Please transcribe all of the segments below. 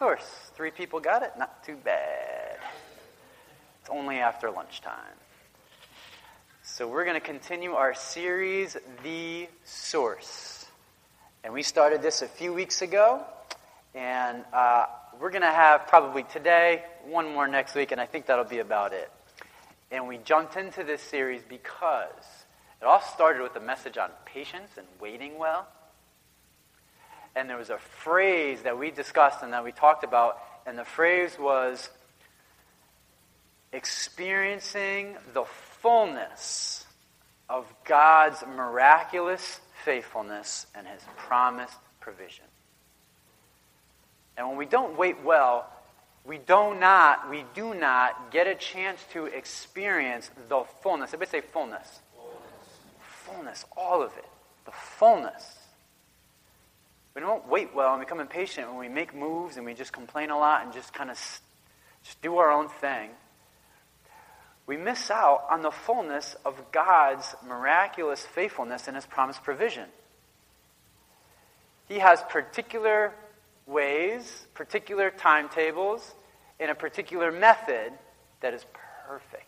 source. Three people got it? Not too bad. It's only after lunchtime. So we're going to continue our series, The Source. And we started this a few weeks ago. And uh, we're going to have probably today, one more next week, and I think that'll be about it. And we jumped into this series because it all started with a message on patience and waiting well. And there was a phrase that we discussed and that we talked about, and the phrase was experiencing the fullness of God's miraculous faithfulness and his promised provision. And when we don't wait well, we do not, we do not get a chance to experience the fullness. Everybody say fullness. Fullness, fullness all of it. The fullness. We don't wait well and become impatient when we make moves and we just complain a lot and just kind of just do our own thing. We miss out on the fullness of God's miraculous faithfulness and His promised provision. He has particular ways, particular timetables, in a particular method that is perfect.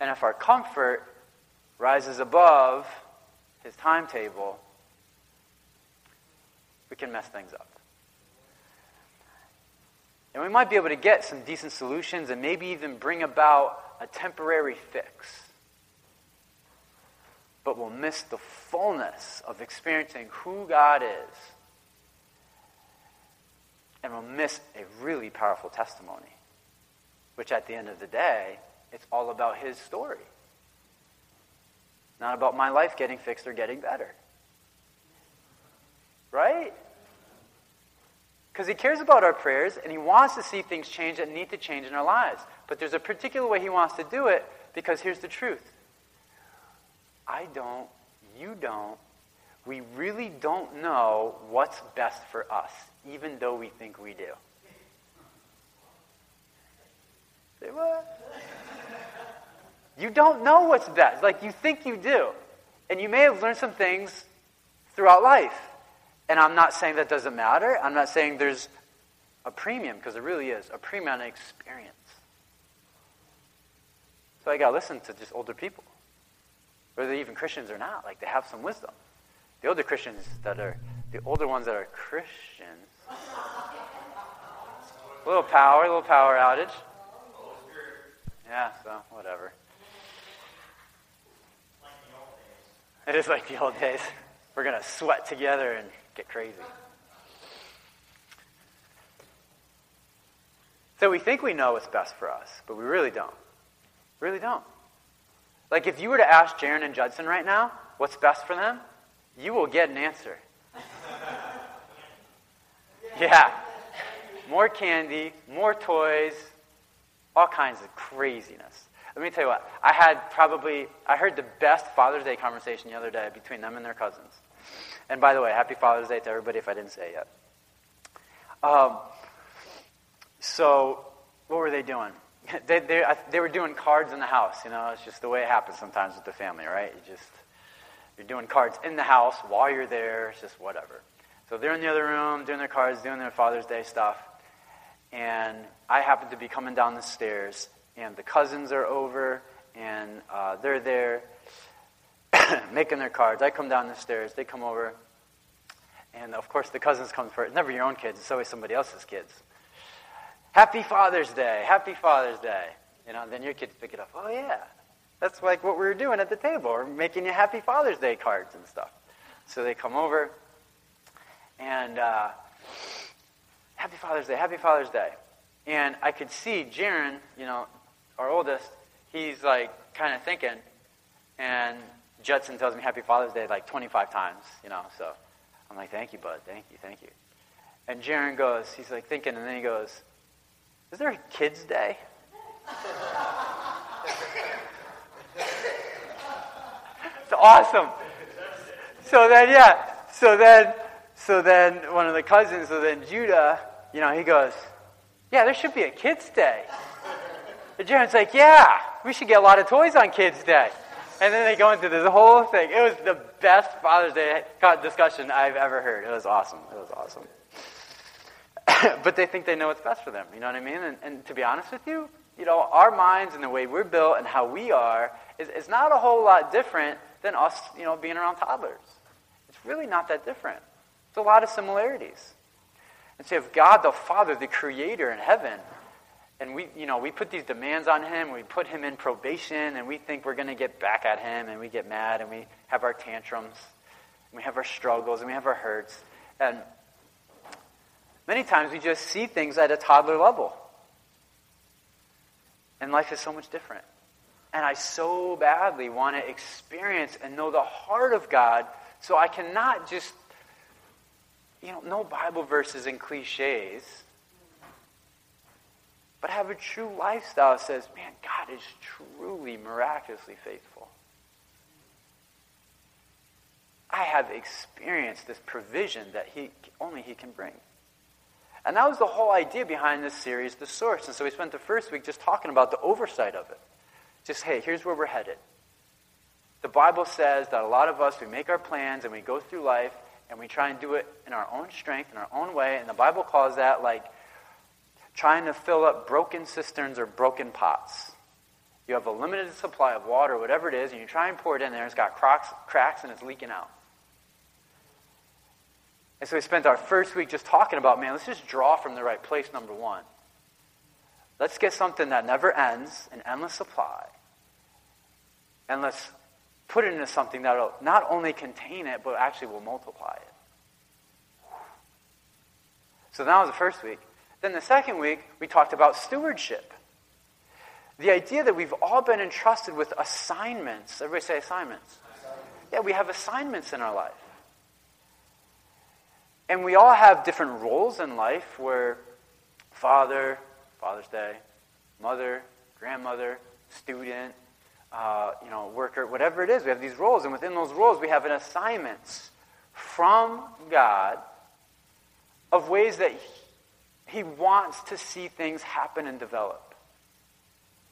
And if our comfort rises above his timetable, we can mess things up. And we might be able to get some decent solutions and maybe even bring about a temporary fix but we'll miss the fullness of experiencing who God is. And we'll miss a really powerful testimony, which at the end of the day, it's all about His story. Not about my life getting fixed or getting better. Right? Because He cares about our prayers and He wants to see things change that need to change in our lives. But there's a particular way He wants to do it because here's the truth I don't, you don't, we really don't know what's best for us, even though we think we do. Say what? You don't know what's best. Like you think you do. And you may have learned some things throughout life. And I'm not saying that doesn't matter. I'm not saying there's a premium, because there really is a premium on experience. So I got to listen to just older people whether they're even Christians or not. Like they have some wisdom. The older Christians that are, the older ones that are Christians, a little power, a little power outage. Yeah, so whatever. It is like the old days. We're going to sweat together and get crazy. So we think we know what's best for us, but we really don't. Really don't. Like if you were to ask Jaron and Judson right now what's best for them, you will get an answer. yeah. More candy, more toys, all kinds of craziness. Let me tell you what, I had probably, I heard the best Father's Day conversation the other day between them and their cousins. And by the way, happy Father's Day to everybody if I didn't say it yet. Um, so, what were they doing? they, they, they were doing cards in the house. You know, it's just the way it happens sometimes with the family, right? You just, you're doing cards in the house while you're there. It's just whatever. So they're in the other room doing their cards, doing their Father's Day stuff. And I happened to be coming down the stairs, and the cousins are over, and uh, they're there making their cards. I come down the stairs, they come over, and of course the cousins come first. Never your own kids, it's always somebody else's kids. Happy Father's Day, Happy Father's Day. You know, then your kids pick it up. Oh, yeah. That's like what we were doing at the table. We're making you Happy Father's Day cards and stuff. So they come over and uh, Happy Father's Day, Happy Father's Day. And I could see Jaron, you know, our oldest, he's like kind of thinking. And Judson tells me Happy Father's Day like 25 times, you know. So I'm like, thank you, bud. Thank you, thank you. And Jaron goes, he's like thinking, and then he goes, is there a kids' day? it's awesome. So then, yeah. So then, so then, one of the cousins. So then, Judah. You know, he goes, "Yeah, there should be a kids' day." And Jaron's like, "Yeah, we should get a lot of toys on Kids' Day." And then they go into this whole thing. It was the best Father's Day discussion I've ever heard. It was awesome. It was awesome. but they think they know what's best for them. You know what I mean? And, and, to be honest with you, you know, our minds and the way we're built and how we are is, is not a whole lot different than us, you know, being around toddlers. It's really not that different. There's a lot of similarities. And so have God the Father, the Creator in heaven, and we, you know, we put these demands on him, we put him in probation, and we think we're going to get back at him, and we get mad, and we have our tantrums, and we have our struggles, and we have our hurts. And many times we just see things at a toddler level. And life is so much different. And I so badly want to experience and know the heart of God so I cannot just, you know, know Bible verses and cliches but have a true lifestyle that says, man, God is truly miraculously faithful. I have experienced this provision that he, only He can bring. And that was the whole idea behind this series, The Source. And so we spent the first week just talking about the oversight of it. Just, hey, here's where we're headed. The Bible says that a lot of us, we make our plans and we go through life and we try and do it in our own strength, in our own way. And the Bible calls that like trying to fill up broken cisterns or broken pots. You have a limited supply of water, whatever it is, and you try and pour it in there, it's got cracks, cracks and it's leaking out. And so we spent our first week just talking about, man, let's just draw from the right place, number one. Let's get something that never ends, an endless supply. And let's put it into something that will not only contain it, but actually will multiply it. So that was the first week. Then the second week, we talked about stewardship. The idea that we've all been entrusted with assignments. Everybody say assignments. Yeah, we have assignments in our life. And we all have different roles in life where father, Father's Day, mother, grandmother, student, uh, you know, worker, whatever it is, we have these roles. And within those roles, we have an assignments from God of ways that he wants to see things happen and develop.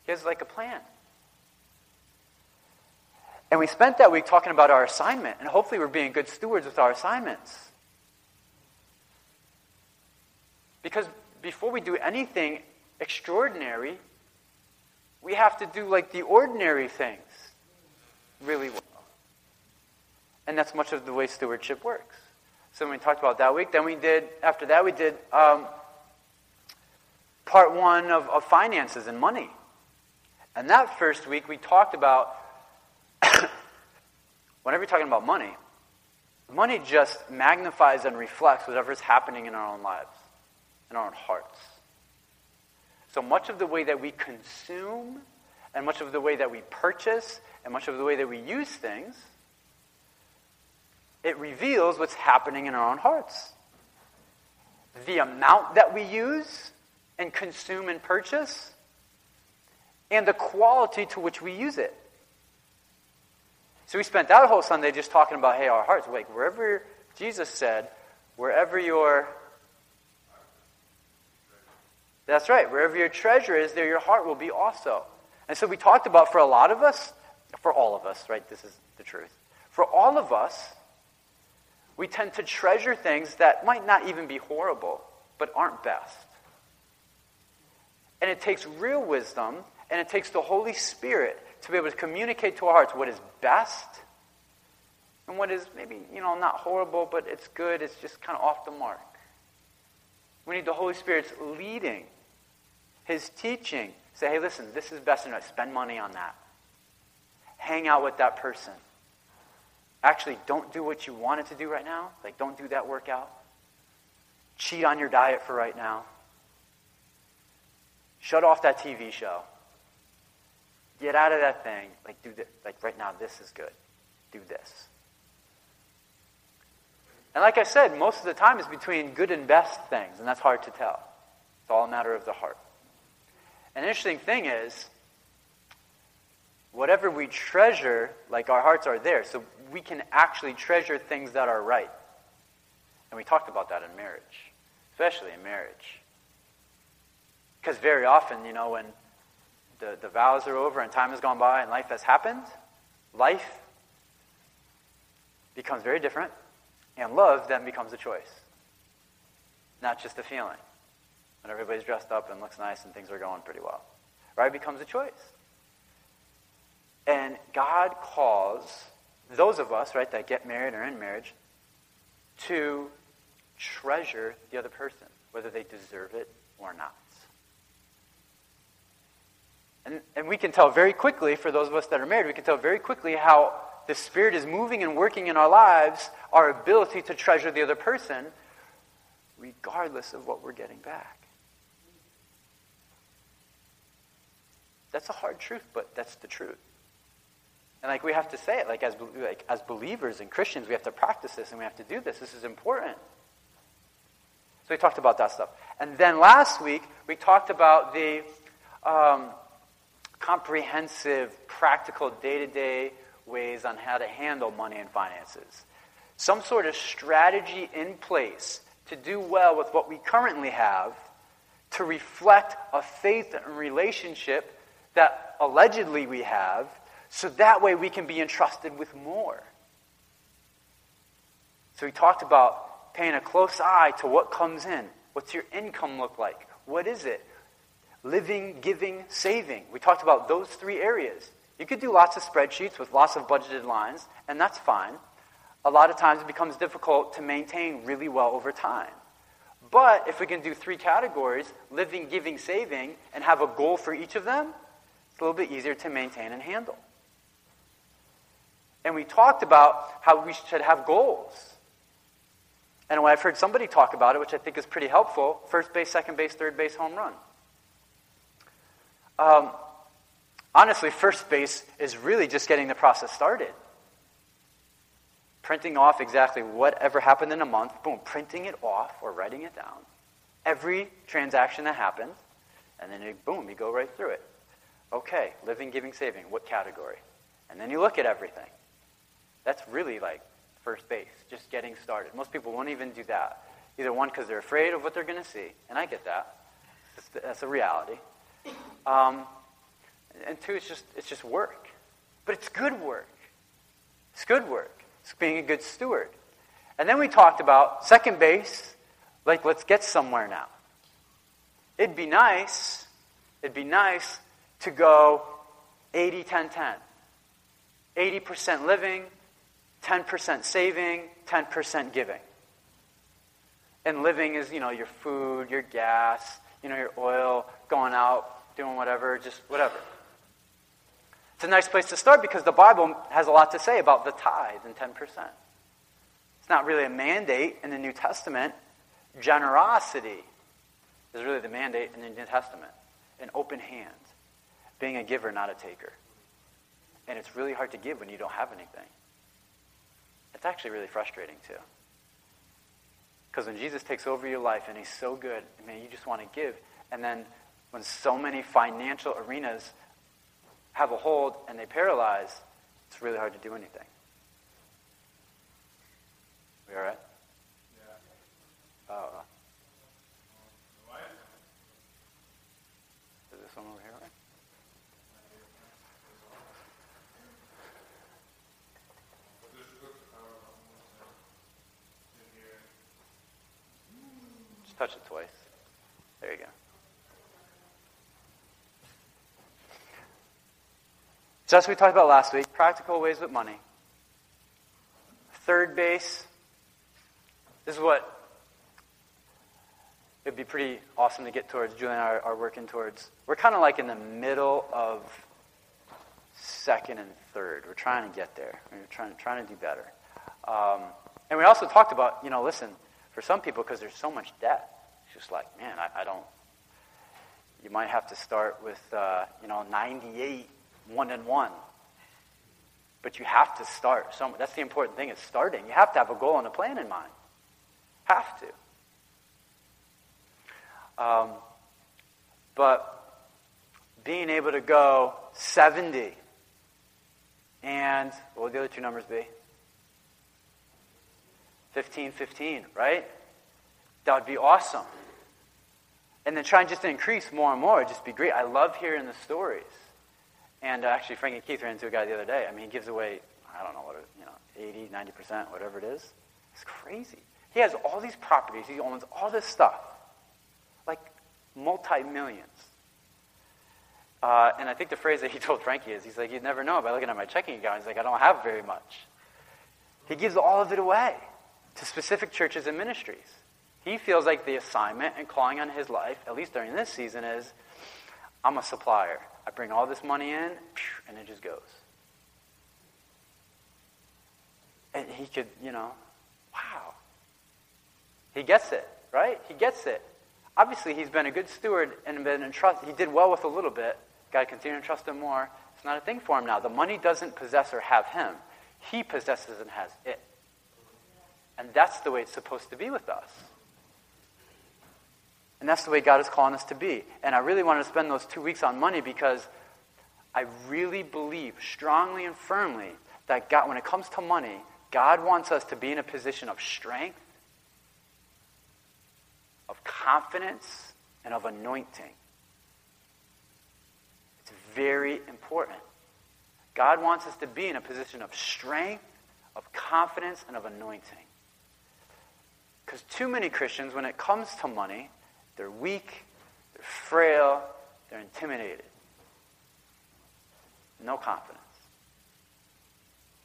He has like a plan. And we spent that week talking about our assignment, and hopefully we're being good stewards with our assignments. Because before we do anything extraordinary, we have to do like the ordinary things really well. And that's much of the way stewardship works. So we talked about that week, then we did, after that, we did um, part one of, of finances and money. And that first week, we talked about whenever you're talking about money, money just magnifies and reflects whatever's happening in our own lives, in our own hearts. So much of the way that we consume, and much of the way that we purchase, and much of the way that we use things, it reveals what's happening in our own hearts. The amount that we use and consume and purchase, and the quality to which we use it. So we spent that whole Sunday just talking about, hey, our hearts. Like, wherever Jesus said, wherever your. That's right, wherever your treasure is, there your heart will be also. And so we talked about for a lot of us, for all of us, right? This is the truth. For all of us, we tend to treasure things that might not even be horrible, but aren't best. And it takes real wisdom and it takes the Holy Spirit to be able to communicate to our hearts what is best and what is maybe, you know, not horrible, but it's good, it's just kind of off the mark. We need the Holy Spirit's leading, His teaching. Say, hey, listen, this is best enough. Spend money on that. Hang out with that person. Actually, don't do what you wanted to do right now. Like, don't do that workout. Cheat on your diet for right now. Shut off that TV show. Get out of that thing. Like, do this. Like, right now, this is good. Do this. And like I said, most of the time it's between good and best things, and that's hard to tell. It's all a matter of the heart. An interesting thing is, whatever we treasure, like our hearts are there, so we can actually treasure things that are right. And we talked about that in marriage, especially in marriage. Because very often, you know, when the, the vows are over and time has gone by and life has happened, life becomes very different, and love then becomes a choice, not just a feeling. When everybody's dressed up and looks nice and things are going pretty well, right? It becomes a choice. And God calls those of us, right, that get married or in marriage, to treasure the other person, whether they deserve it or not. And, and we can tell very quickly, for those of us that are married, we can tell very quickly how the Spirit is moving and working in our lives, our ability to treasure the other person, regardless of what we're getting back. That's a hard truth, but that's the truth. And like we have to say it, like as, like as believers and Christians, we have to practice this and we have to do this. This is important. So we talked about that stuff. And then last week, we talked about the um, comprehensive, practical, day to day ways on how to handle money and finances. Some sort of strategy in place to do well with what we currently have, to reflect a faith and relationship that allegedly we have, so that way we can be entrusted with more. So we talked about paying a close eye to what comes in. What's your income look like? What is it? Living, giving, saving. We talked about those three areas. You could do lots of spreadsheets with lots of budgeted lines, and that's fine. A lot of times it becomes difficult to maintain really well over time. But if we can do three categories living, giving, saving and have a goal for each of them it's a little bit easier to maintain and handle. And we talked about how we should have goals. And I've heard somebody talk about it, which I think is pretty helpful first base, second base, third base, home run. Um, honestly, first base is really just getting the process started. Printing off exactly whatever happened in a month, boom, printing it off or writing it down. Every transaction that happened, and then you, boom, you go right through it. Okay, living, giving, saving, what category? And then you look at everything. That's really like first base, just getting started. Most people won't even do that. Either one, because they're afraid of what they're going to see, and I get that. That's a reality. Um, and two, it's just, it's just work. But it's good work. It's good work. It's being a good steward. And then we talked about second base, like let's get somewhere now. It'd be nice, it'd be nice to go 80 10 10. 80% living, 10% saving, 10% giving. And living is, you know, your food, your gas, you know, your oil, going out, doing whatever, just whatever. It's a nice place to start because the Bible has a lot to say about the tithe and 10%. It's not really a mandate in the New Testament. Generosity is really the mandate in the New Testament. An open hand, being a giver, not a taker. And it's really hard to give when you don't have anything. It's actually really frustrating, too. Because when Jesus takes over your life and he's so good, man, you just want to give. And then when so many financial arenas have a hold and they paralyze, it's really hard to do anything. We all right? Yeah. Uh, is this one over here? Right? Just touch it twice. There you go. Just we talked about last week, practical ways with money. Third base. This is what it'd be pretty awesome to get towards. Julie and I are, working towards. We're kind of like in the middle of second and third. We're trying to get there. We're trying, trying to do better. Um, and we also talked about, you know, listen, for some people, because there's so much debt, just like, man, I, I don't. You might have to start with, uh, you know, 98 one and one. But you have to start somewhere. That's the important thing is starting. You have to have a goal and a plan in mind. Have to. Um, but being able to go 70 and what would the other two numbers be? 15, 15, right? That would be awesome. And then trying just to increase more and more just be great. I love hearing the stories. And uh, actually, Frank and Keith ran into a guy the other day. I mean, he gives away, I don't know what, it, you know, 80, 90%, whatever it is. It's crazy. He has all these properties. He owns all this stuff. Like multi-millions. Uh, and I think the phrase that he told Frankie is, he's like, you'd never know by looking at my checking account. He's like, I don't have very much. He gives all of it away to specific churches and ministries. He feels like the assignment and calling on his life, at least during this season, is I'm a supplier. I bring all this money in, and it just goes. And he could, you know, wow. He gets it, right? He gets it. Obviously, he's been a good steward and been entrusted. He did well with a little bit. God continue to trust him more. It's not a thing for him now. The money doesn't possess or have him. He possesses and has it. And that's the way it's supposed to be with us. And that's the way God is calling us to be. And I really wanted to spend those two weeks on money because I really believe strongly and firmly that God, when it comes to money, God wants us to be in a position of strength, of confidence, and of anointing. It's very important. God wants us to be in a position of strength, of confidence, and of anointing. Because too many Christians, when it comes to money, they're weak, they're frail, they're intimidated. No confidence.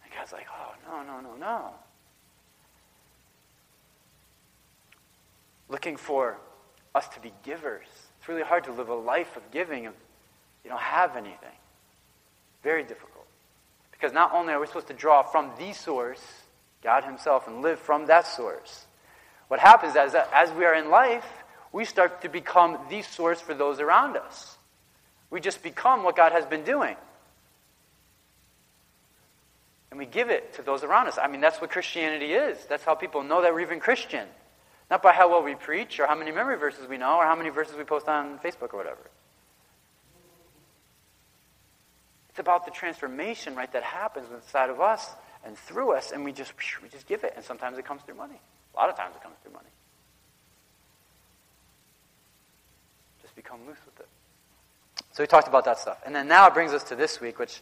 And God's like, oh, no, no, no, no. Looking for us to be givers. It's really hard to live a life of giving if you don't have anything. Very difficult. Because not only are we supposed to draw from the source, God Himself, and live from that source, what happens is that as we are in life, we start to become the source for those around us. We just become what God has been doing. And we give it to those around us. I mean, that's what Christianity is. That's how people know that we're even Christian. Not by how well we preach or how many memory verses we know or how many verses we post on Facebook or whatever. It's about the transformation, right, that happens inside of us and through us, and we just we just give it. And sometimes it comes through money. A lot of times it comes through money. Become loose with it. So we talked about that stuff. And then now it brings us to this week, which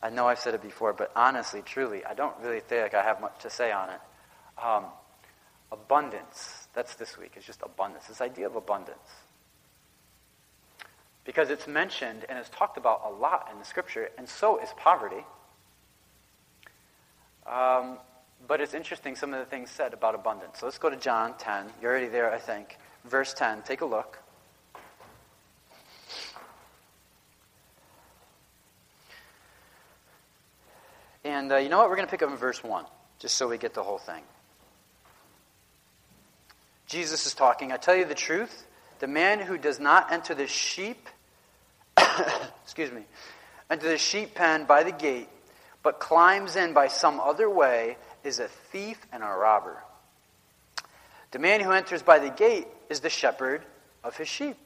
I know I've said it before, but honestly, truly, I don't really think I have much to say on it. Um, abundance. That's this week. It's just abundance. This idea of abundance because it's mentioned and is talked about a lot in the scripture, and so is poverty. Um, but it's interesting some of the things said about abundance. So let's go to John 10. You're already there, I think. Verse 10. Take a look. And uh, you know what? We're going to pick up in verse 1, just so we get the whole thing. Jesus is talking. I tell you the truth. The man who does not enter the sheep excuse me, into the sheep pen by the gate, but climbs in by some other way, is a thief and a robber. The man who enters by the gate is the shepherd of his sheep.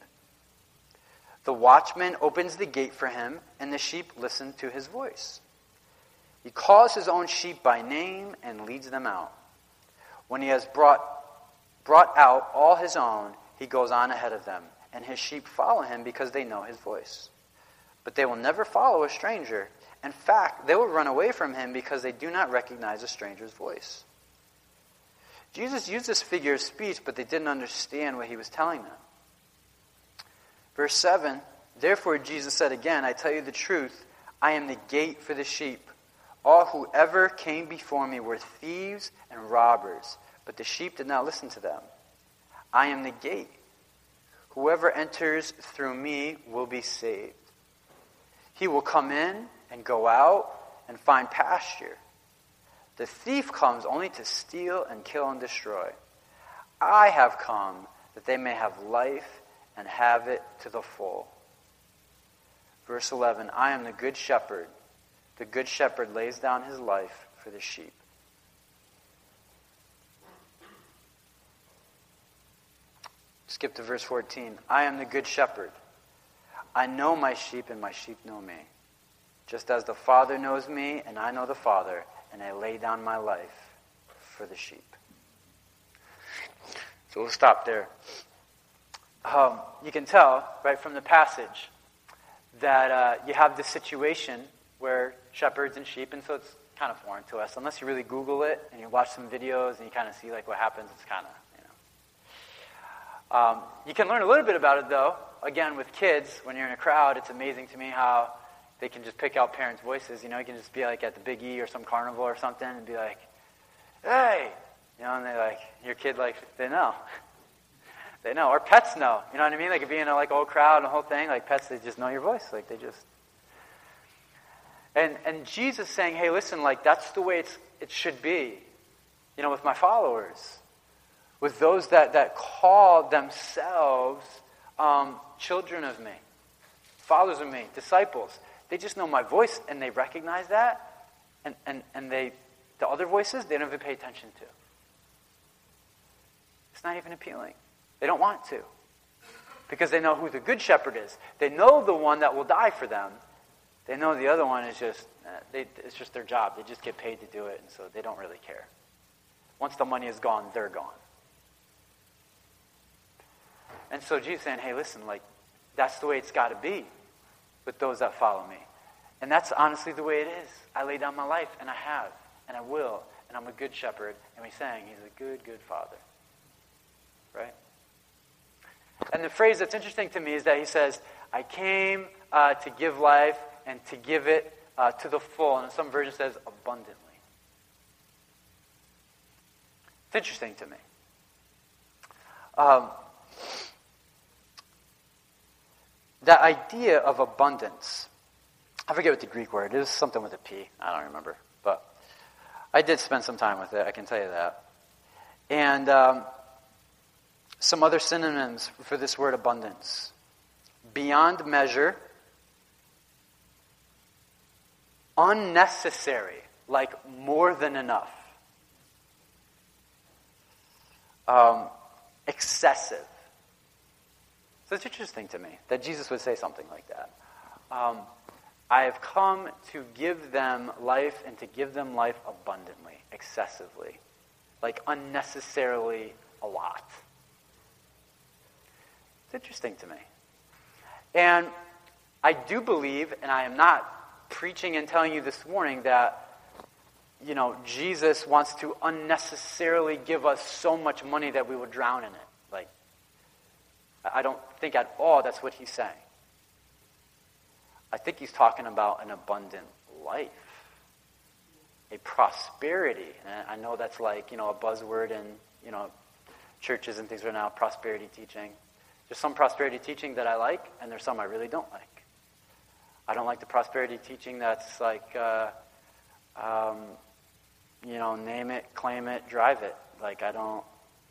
The watchman opens the gate for him, and the sheep listen to his voice. He calls his own sheep by name and leads them out. When he has brought, brought out all his own, he goes on ahead of them, and his sheep follow him because they know his voice. But they will never follow a stranger. In fact, they will run away from him because they do not recognize a stranger's voice. Jesus used this figure of speech, but they didn't understand what he was telling them. Verse 7 Therefore, Jesus said again, I tell you the truth, I am the gate for the sheep. All who ever came before me were thieves and robbers, but the sheep did not listen to them. I am the gate. Whoever enters through me will be saved. He will come in and go out and find pasture. The thief comes only to steal and kill and destroy. I have come that they may have life and have it to the full. Verse 11 I am the good shepherd. The good shepherd lays down his life for the sheep. Skip to verse 14. I am the good shepherd. I know my sheep, and my sheep know me. Just as the Father knows me, and I know the Father, and I lay down my life for the sheep. So we'll stop there. Um, you can tell, right from the passage, that uh, you have this situation where shepherds and sheep, and so it's kind of foreign to us. Unless you really Google it and you watch some videos and you kind of see like what happens, it's kind of, you know. Um, you can learn a little bit about it though. Again, with kids, when you're in a crowd, it's amazing to me how they can just pick out parents' voices. You know, you can just be like at the Big E or some carnival or something and be like, hey, you know, and they like, your kid like, they know. they know. Or pets know. You know what I mean? Like being in a like old crowd and the whole thing, like pets, they just know your voice. Like they just. And and Jesus saying, hey, listen, like that's the way it's it should be. You know, with my followers, with those that that call themselves um, children of me, followers of me, disciples. They just know my voice and they recognize that, and and and they the other voices they don't even pay attention to. It's not even appealing. They don't want to. Because they know who the good shepherd is. They know the one that will die for them. They know the other one is just, uh, they, it's just their job. They just get paid to do it, and so they don't really care. Once the money is gone, they're gone. And so Jesus saying, hey, listen, like, that's the way it's got to be with those that follow me. And that's honestly the way it is. I lay down my life, and I have, and I will, and I'm a good shepherd. And we sang, He's a good, good father right? And the phrase that's interesting to me is that he says, I came uh, to give life and to give it uh, to the full. And some version says abundantly. It's interesting to me. Um, that idea of abundance, I forget what the Greek word is, something with a P. I don't remember. But I did spend some time with it, I can tell you that. And um, some other synonyms for this word abundance beyond measure, unnecessary, like more than enough, um, excessive. So it's interesting to me that Jesus would say something like that. Um, I have come to give them life and to give them life abundantly, excessively, like unnecessarily a lot. It's interesting to me. And I do believe, and I am not preaching and telling you this morning that, you know, Jesus wants to unnecessarily give us so much money that we will drown in it. Like, I don't think at all that's what he's saying. I think he's talking about an abundant life, a prosperity. And I know that's like, you know, a buzzword in, you know, churches and things right now, prosperity teaching. There's some prosperity teaching that I like, and there's some I really don't like. I don't like the prosperity teaching that's like, uh, um, you know, name it, claim it, drive it. Like, I don't,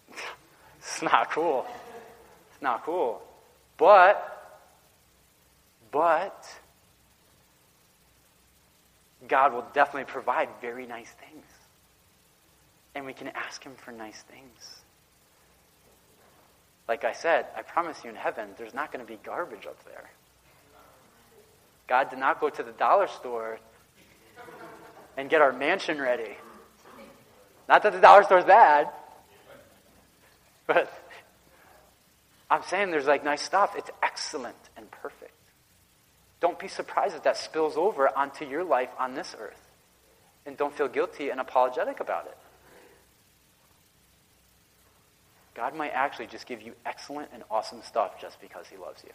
it's not cool. It's not cool. But, but, God will definitely provide very nice things. And we can ask Him for nice things. Like I said, I promise you in heaven, there's not going to be garbage up there. God did not go to the dollar store and get our mansion ready. Not that the dollar store is bad, but I'm saying there's like nice stuff. It's excellent and perfect. Don't be surprised if that spills over onto your life on this earth. And don't feel guilty and apologetic about it. God might actually just give you excellent and awesome stuff just because he loves you.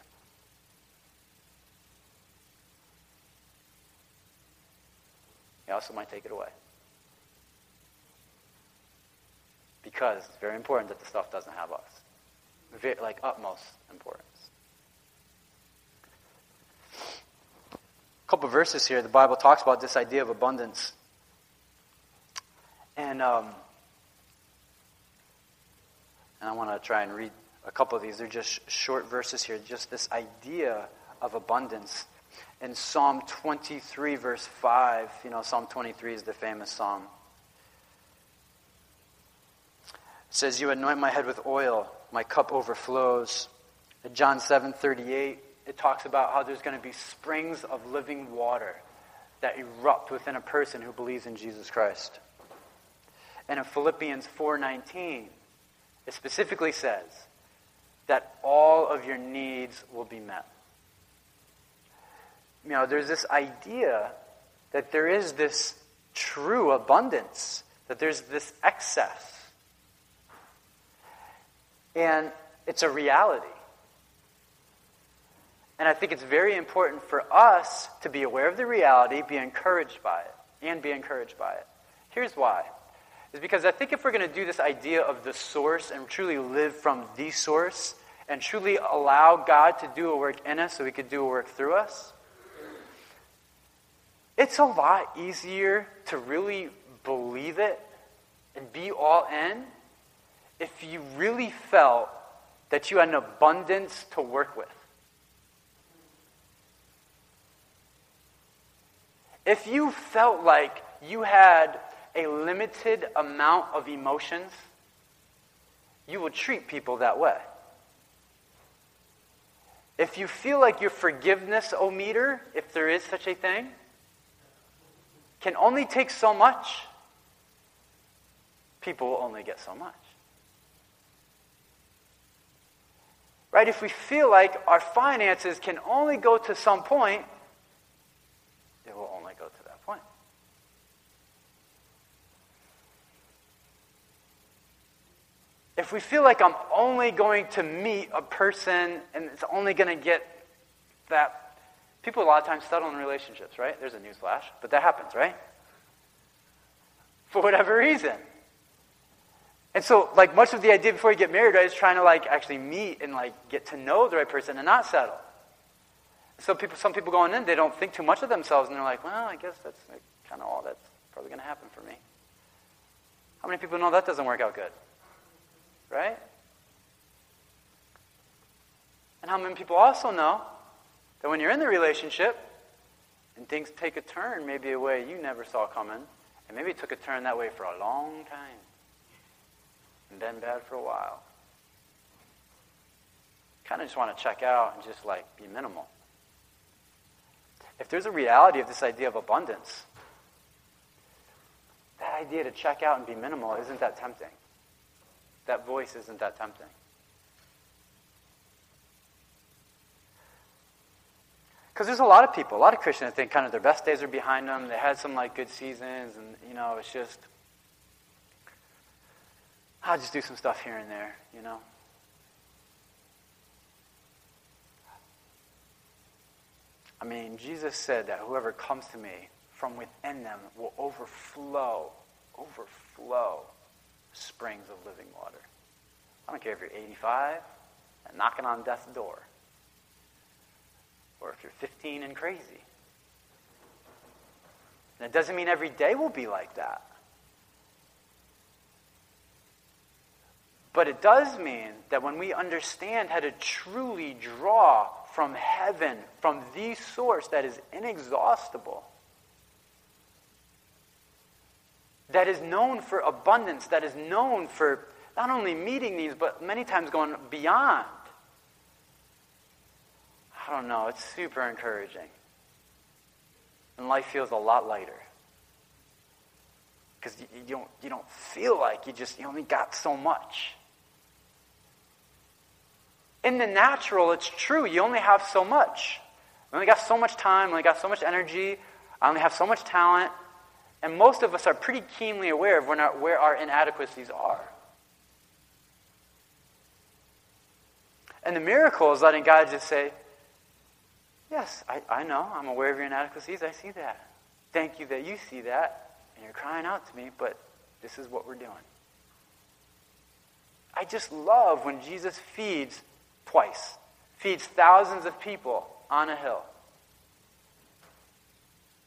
He also might take it away. Because it's very important that the stuff doesn't have us. Very, like utmost importance. A couple verses here, the Bible talks about this idea of abundance. And um, and I want to try and read a couple of these. They're just short verses here, just this idea of abundance. In Psalm 23, verse 5, you know, Psalm 23 is the famous psalm. It says, You anoint my head with oil, my cup overflows. In John 7 38, it talks about how there's going to be springs of living water that erupt within a person who believes in Jesus Christ. And in Philippians 4:19, it specifically says that all of your needs will be met. You know, there's this idea that there is this true abundance, that there's this excess. And it's a reality. And I think it's very important for us to be aware of the reality, be encouraged by it, and be encouraged by it. Here's why. Is because I think if we're going to do this idea of the source and truly live from the source and truly allow God to do a work in us so he could do a work through us, it's a lot easier to really believe it and be all in if you really felt that you had an abundance to work with. If you felt like you had a limited amount of emotions, you will treat people that way. If you feel like your forgiveness o meter, if there is such a thing, can only take so much, people will only get so much. Right? If we feel like our finances can only go to some point, it will only go to that point. If we feel like I'm only going to meet a person and it's only going to get that People a lot of times settle in relationships, right? There's a newsflash, but that happens, right? For whatever reason. And so, like, much of the idea before you get married, right, is trying to, like, actually meet and, like, get to know the right person and not settle. So people, some people going in, they don't think too much of themselves, and they're like, well, I guess that's like, kind of all that's probably going to happen for me. How many people know that doesn't work out good? Right? And how many people also know that when you're in the relationship and things take a turn, maybe a way you never saw coming, and maybe it took a turn that way for a long time, and then bad for a while. Kind of just want to check out and just like be minimal. If there's a reality of this idea of abundance, that idea to check out and be minimal isn't that tempting. That voice isn't that tempting. Because there's a lot of people, a lot of Christians think kind of their best days are behind them. They had some like good seasons, and you know, it's just I'll just do some stuff here and there, you know. I mean, Jesus said that whoever comes to me from within them will overflow, overflow springs of living water. I don't care if you're 85 and knocking on death's door or if you're 15 and crazy. That doesn't mean every day will be like that. But it does mean that when we understand how to truly draw from heaven, from the source that is inexhaustible, that is known for abundance, that is known for not only meeting needs, but many times going beyond. I don't know, it's super encouraging. And life feels a lot lighter. Because you, you, don't, you don't feel like you just, you only got so much. In the natural, it's true. You only have so much. You only got so much time, only got so much energy, I only have so much talent. And most of us are pretty keenly aware of where our inadequacies are. And the miracle is letting God just say, Yes, I, I know. I'm aware of your inadequacies. I see that. Thank you that you see that. And you're crying out to me, but this is what we're doing. I just love when Jesus feeds twice, feeds thousands of people on a hill.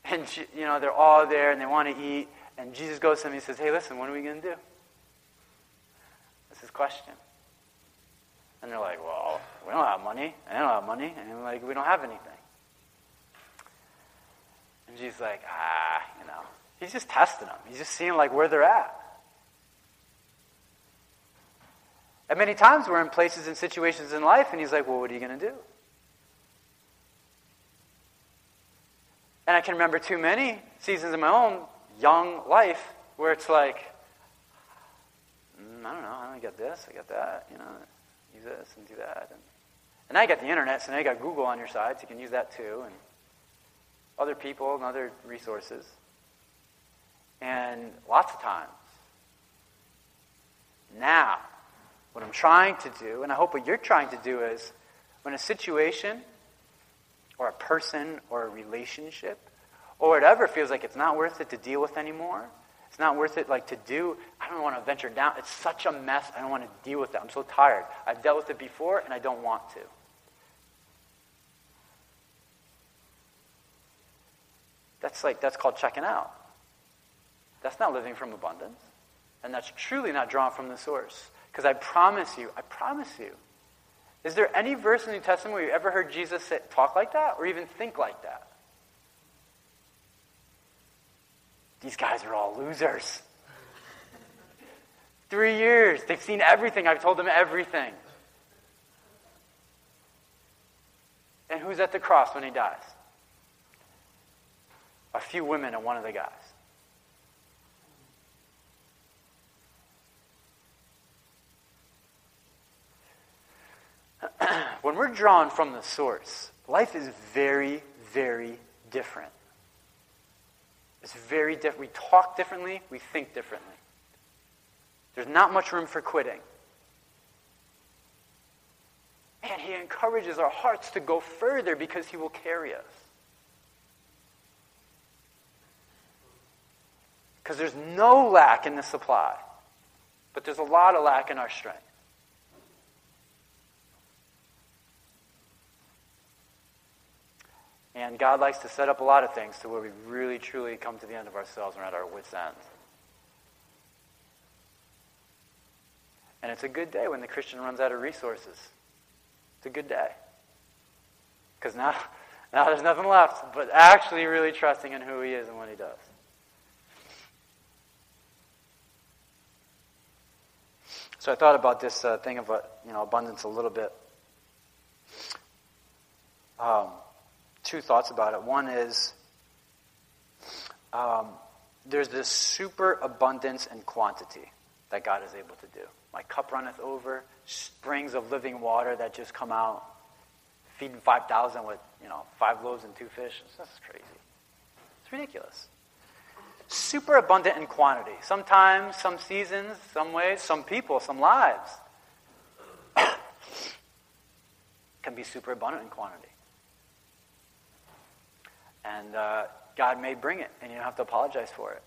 And, you know, they're all there and they want to eat. And Jesus goes to them and he says, Hey, listen, what are we going to do? That's his question. And they're like, Well, we don't have money. I don't have money. And like, we don't have anything. And Jesus like, ah, you know. He's just testing them. He's just seeing like where they're at. And many times we're in places and situations in life, and he's like, well, what are you going to do? And I can remember too many seasons in my own young life where it's like, mm, I don't know, I got this, I got that, you know, use this and do that. And, and now you got the internet, so now you got Google on your side, so you can use that too. And other people and other resources. And lots of times. Now, what I'm trying to do, and I hope what you're trying to do is when a situation or a person or a relationship or whatever feels like it's not worth it to deal with anymore, it's not worth it like to do, I don't want to venture down. It's such a mess. I don't want to deal with that. I'm so tired. I've dealt with it before and I don't want to. That's like that's called checking out. That's not living from abundance. And that's truly not drawn from the source. Because I promise you, I promise you, is there any verse in the New Testament where you ever heard Jesus say, talk like that or even think like that? These guys are all losers. Three years. They've seen everything. I've told them everything. And who's at the cross when he dies? A few women and one of the guys. when we're drawn from the source, life is very, very different. It's very different. We talk differently, we think differently. There's not much room for quitting. And he encourages our hearts to go further because he will carry us. Because there's no lack in the supply, but there's a lot of lack in our strength. And God likes to set up a lot of things to where we really, truly come to the end of ourselves and are at our wits' end. And it's a good day when the Christian runs out of resources. It's a good day. Because now, now there's nothing left but actually really trusting in who he is and what he does. So I thought about this uh, thing of uh, you know abundance a little bit. Um, two thoughts about it. One is um, there's this super abundance and quantity that God is able to do. My cup runneth over, springs of living water that just come out, feeding 5,000 with, you know, five loaves and two fish. That's crazy. It's ridiculous. Super abundant in quantity. Sometimes, some seasons, some ways, some people, some lives can be super abundant in quantity. And uh, God may bring it, and you don't have to apologize for it.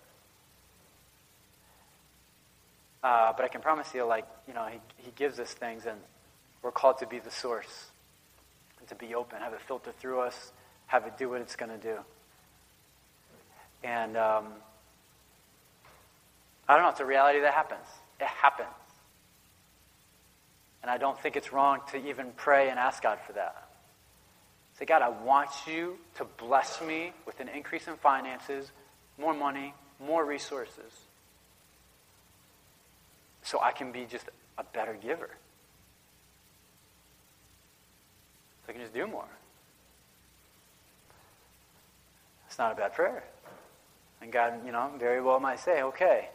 Uh, but I can promise you, like, you know, he, he gives us things, and we're called to be the source, and to be open, have it filter through us, have it do what it's going to do. And um, I don't know, it's a reality that happens. It happens. And I don't think it's wrong to even pray and ask God for that. Say, God, I want you to bless me with an increase in finances, more money, more resources, so I can be just a better giver. So I can just do more. It's not a bad prayer. And God, you know, very well might say, okay,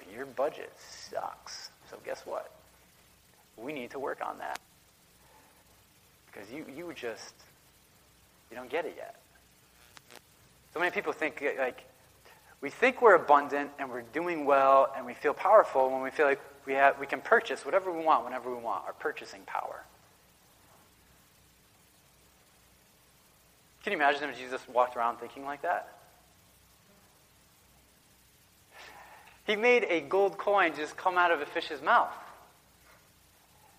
but your budget sucks. So guess what? We need to work on that. Because you, you just, you don't get it yet. So many people think, like, we think we're abundant and we're doing well and we feel powerful when we feel like we, have, we can purchase whatever we want whenever we want, our purchasing power. Can you imagine if Jesus walked around thinking like that? He made a gold coin just come out of a fish's mouth.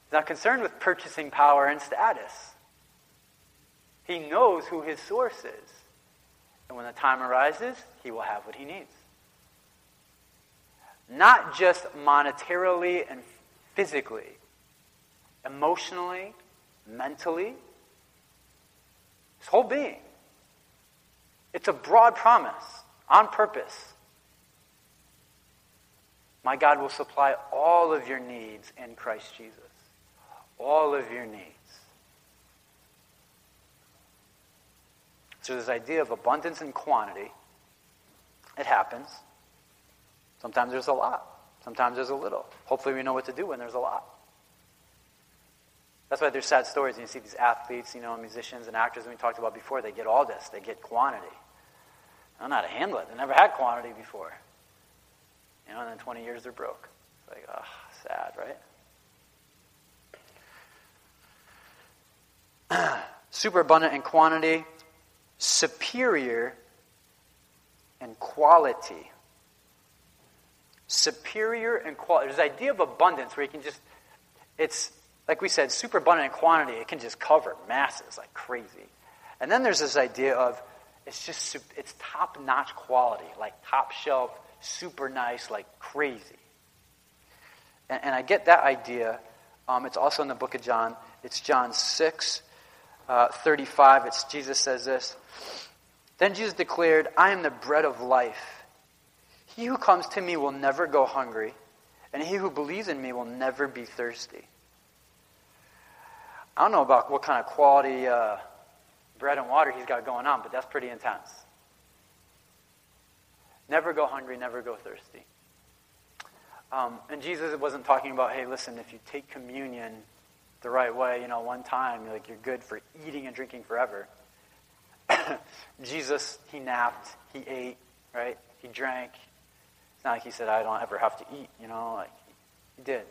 He's not concerned with purchasing power and status. He knows who his source is. And when the time arises, he will have what he needs. Not just monetarily and physically, emotionally, mentally, his whole being. It's a broad promise on purpose. My God will supply all of your needs in Christ Jesus all of your needs. So, this idea of abundance and quantity, it happens. Sometimes there's a lot, sometimes there's a little. Hopefully, we know what to do when there's a lot. That's why there's sad stories. And you see these athletes, you know, musicians and actors, and we talked about before, they get all this. They get quantity. I don't know how to handle it. They never had quantity before. You know, and then 20 years they're broke. It's like, oh, sad, right? Superabundant in quantity, superior in quality. Superior in quality. There's the idea of abundance where you can just, it's, like we said, superabundant in quantity. It can just cover masses like crazy. And then there's this idea of it's just, it's top notch quality, like top shelf, super nice, like crazy. And, and I get that idea. Um, it's also in the book of John. It's John 6, uh, 35. It's Jesus says this. Then Jesus declared, I am the bread of life. He who comes to me will never go hungry, and he who believes in me will never be thirsty. I don't know about what kind of quality uh, bread and water he's got going on, but that's pretty intense. Never go hungry, never go thirsty. Um, and Jesus wasn't talking about, hey, listen, if you take communion the right way, you know, one time, like you're good for eating and drinking forever. Jesus, he napped, he ate, right? He drank. It's not like he said, I don't ever have to eat, you know, like he did.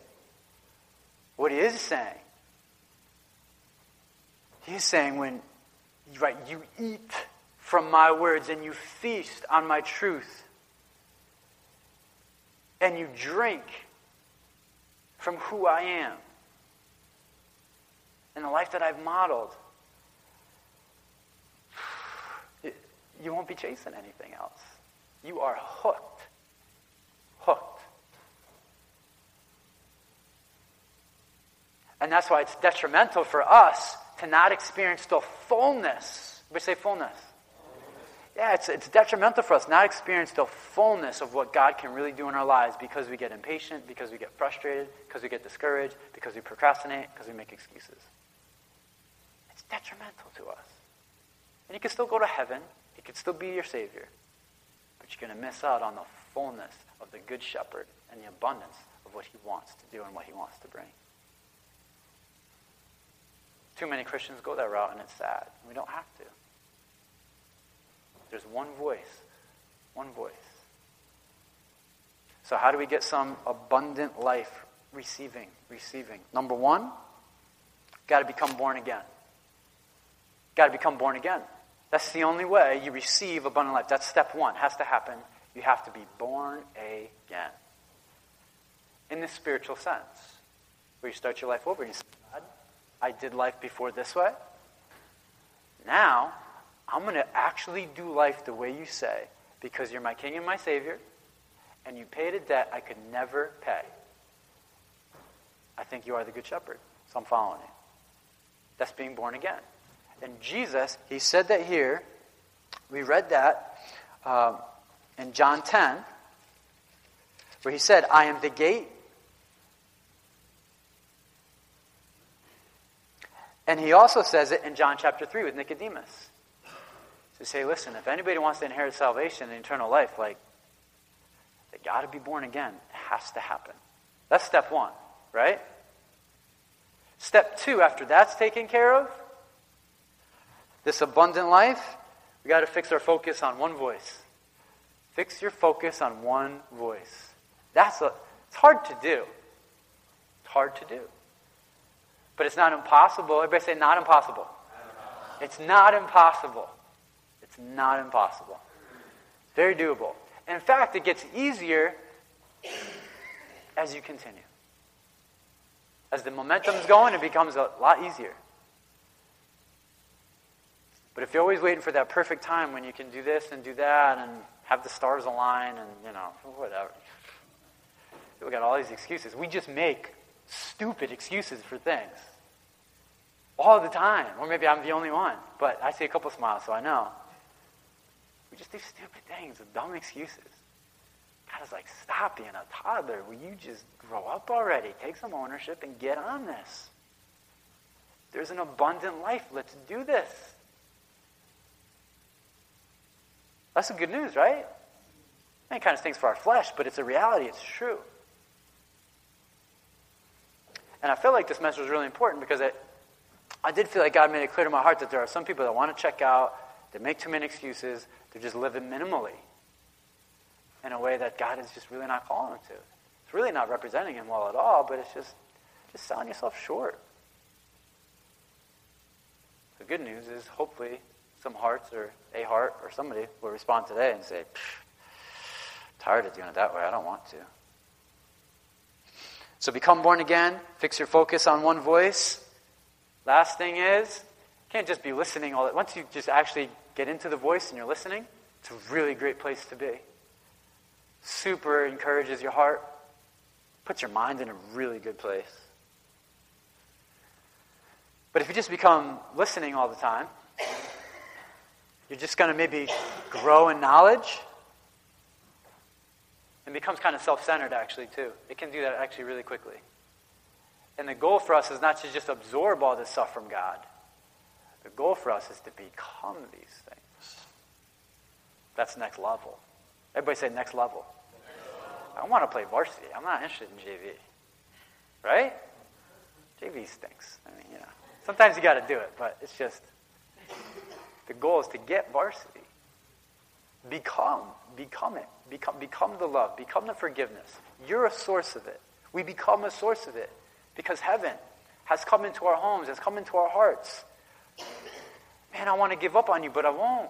What he is saying, he's saying when right, you eat from my words and you feast on my truth and you drink from who I am and the life that I've modeled, you won't be chasing anything else. You are hooked. Hooked. And that's why it's detrimental for us to not experience the fullness. We say fullness. Yeah, it's, it's detrimental for us not experience the fullness of what God can really do in our lives because we get impatient, because we get frustrated, because we get discouraged, because we procrastinate, because we make excuses. It's detrimental to us. And you can still go to heaven, he could still be your Savior, but you're going to miss out on the fullness of the Good Shepherd and the abundance of what he wants to do and what he wants to bring. Too many Christians go that route, and it's sad. We don't have to. There's one voice. One voice. So, how do we get some abundant life receiving? Receiving. Number one, got to become born again. Got to become born again. That's the only way you receive abundant life. That's step one. Has to happen. You have to be born again. In the spiritual sense, where you start your life over and you say, God, I did life before this way. Now, I'm going to actually do life the way you say because you're my king and my savior, and you paid a debt I could never pay. I think you are the good shepherd, so I'm following you. That's being born again. And Jesus, he said that here. We read that uh, in John 10, where he said, I am the gate. And he also says it in John chapter 3 with Nicodemus. To say, listen, if anybody wants to inherit salvation and eternal life, like, they got to be born again. It has to happen. That's step one, right? Step two, after that's taken care of, this abundant life, we got to fix our focus on one voice. Fix your focus on one voice. That's a, it's hard to do. It's hard to do. But it's not impossible. Everybody say, not impossible. It's not impossible. It's not impossible. Very doable. In fact, it gets easier as you continue. As the momentum's going, it becomes a lot easier. But if you're always waiting for that perfect time when you can do this and do that and have the stars align and, you know, whatever. We got all these excuses. We just make stupid excuses for things all the time. Or maybe I'm the only one, but I see a couple smiles, so I know. We just do stupid things with dumb excuses. God is like, stop being a toddler. Will you just grow up already? Take some ownership and get on this. There's an abundant life. Let's do this. That's some good news, right? It kind of stinks for our flesh, but it's a reality. It's true. And I feel like this message is really important because it, I did feel like God made it clear to my heart that there are some people that want to check out, they make too many excuses, they're just living minimally in a way that God is just really not calling them to. It's really not representing Him well at all, but it's just, just selling yourself short. The good news is hopefully some hearts or a heart or somebody will respond today and say, tired of doing it that way. I don't want to. So become born again. Fix your focus on one voice. Last thing is, you can't just be listening all that. Once you just actually get into the voice and you're listening, it's a really great place to be. Super encourages your heart, puts your mind in a really good place. But if you just become listening all the time, you're just going to maybe grow in knowledge. It becomes kind of self centered, actually, too. It can do that actually really quickly. And the goal for us is not to just absorb all this stuff from God. The goal for us is to become these things. That's next level. Everybody say next level. I want to play varsity. I'm not interested in JV. Right? JV stinks. I mean, you know. Sometimes you got to do it, but it's just the goal is to get varsity. Become, become it. Become, become the love. Become the forgiveness. You're a source of it. We become a source of it because heaven has come into our homes, has come into our hearts. Man, I want to give up on you, but I won't.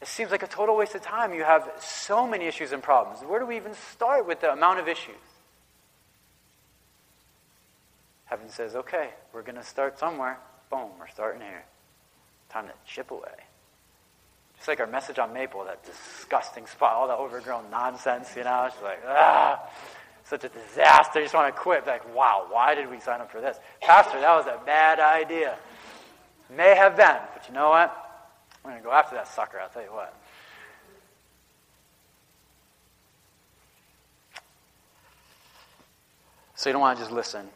It seems like a total waste of time. You have so many issues and problems. Where do we even start with the amount of issues? Heaven says, okay, we're going to start somewhere. Boom, we're starting here. Time to chip away. Just like our message on Maple, that disgusting spot, all that overgrown nonsense, you know? She's like, ah, such a disaster. Just want to quit. Like, wow, why did we sign up for this? Pastor, that was a bad idea. May have been, but you know what? I'm going to go after that sucker, I'll tell you what. So you don't want to just listen.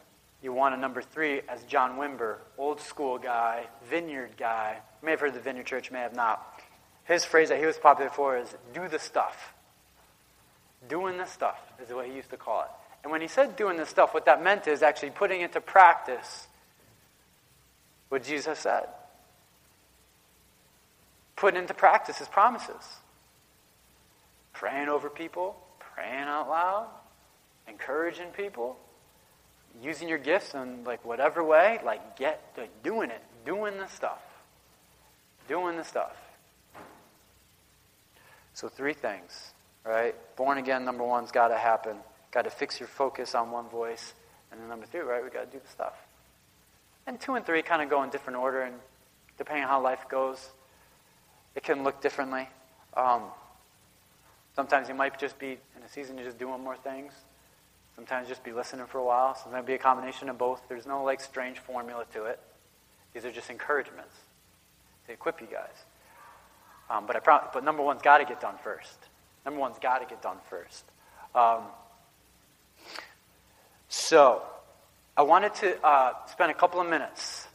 You want a number three as John Wimber, old school guy, vineyard guy. You may have heard the Vineyard Church, may have not. His phrase that he was popular for is do the stuff. Doing the stuff is what he used to call it. And when he said doing the stuff, what that meant is actually putting into practice what Jesus said. Putting into practice his promises. Praying over people, praying out loud, encouraging people, using your gifts in like whatever way, like get like doing it, doing the stuff. Doing the stuff. So three things, right? Born again, number one's got to happen. Got to fix your focus on one voice. And then number three, right, we got to do the stuff. And two and three kind of go in different order, and depending on how life goes, it can look differently. Um, sometimes you might just be in a season you're just doing more things. Sometimes just be listening for a while. Sometimes be a combination of both. There's no like strange formula to it. These are just encouragements to equip you guys. Um, but I pro- but number one's got to get done first. Number one's got to get done first. Um, so I wanted to uh, spend a couple of minutes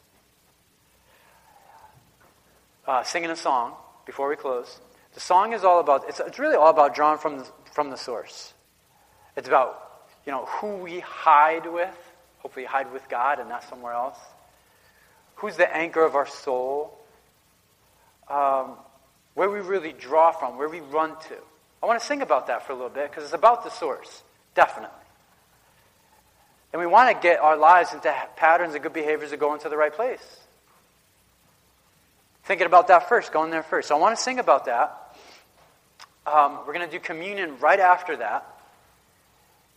uh, singing a song before we close. The song is all about. It's, it's really all about drawing from the, from the source. It's about you know, who we hide with. Hopefully, hide with God and not somewhere else. Who's the anchor of our soul? Um, where we really draw from, where we run to. I want to sing about that for a little bit because it's about the source, definitely. And we want to get our lives into patterns of good behaviors that go into the right place. Thinking about that first, going there first. So I want to sing about that. Um, we're going to do communion right after that.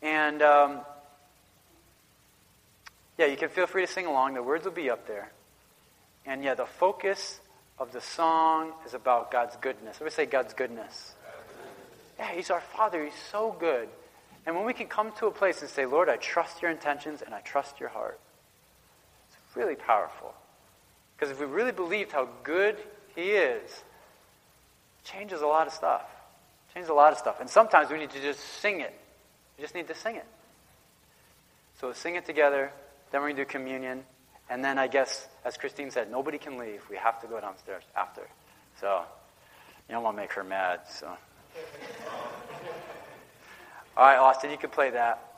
And um, yeah, you can feel free to sing along. The words will be up there. And yeah, the focus of the song is about God's goodness. Everybody say God's goodness. Yeah, He's our Father. He's so good. And when we can come to a place and say, Lord, I trust your intentions and I trust your heart, it's really powerful. Because if we really believed how good He is, it changes a lot of stuff. It changes a lot of stuff. And sometimes we need to just sing it We just need to sing it. So we'll sing it together, then we're going to do communion, and then I guess, as Christine said, nobody can leave. We have to go downstairs after. So you don't want to make her mad. So. All right, Austin, you can play that.